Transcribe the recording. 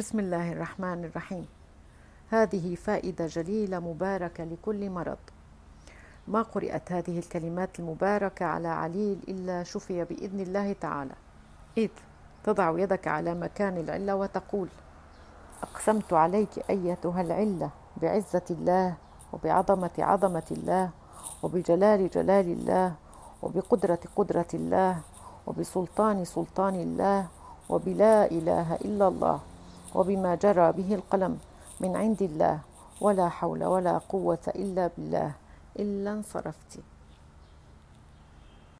بسم الله الرحمن الرحيم. هذه فائدة جليلة مباركة لكل مرض. ما قرأت هذه الكلمات المباركة على عليل إلا شفي بإذن الله تعالى. إذ تضع يدك على مكان العلة وتقول أقسمت عليك أيتها العلة بعزة الله وبعظمة عظمة الله وبجلال جلال الله وبقدرة قدرة الله وبسلطان سلطان الله وبلا إله إلا الله. وبما جرى به القلم من عند الله ولا حول ولا قوة إلا بالله. إلا انصرفت.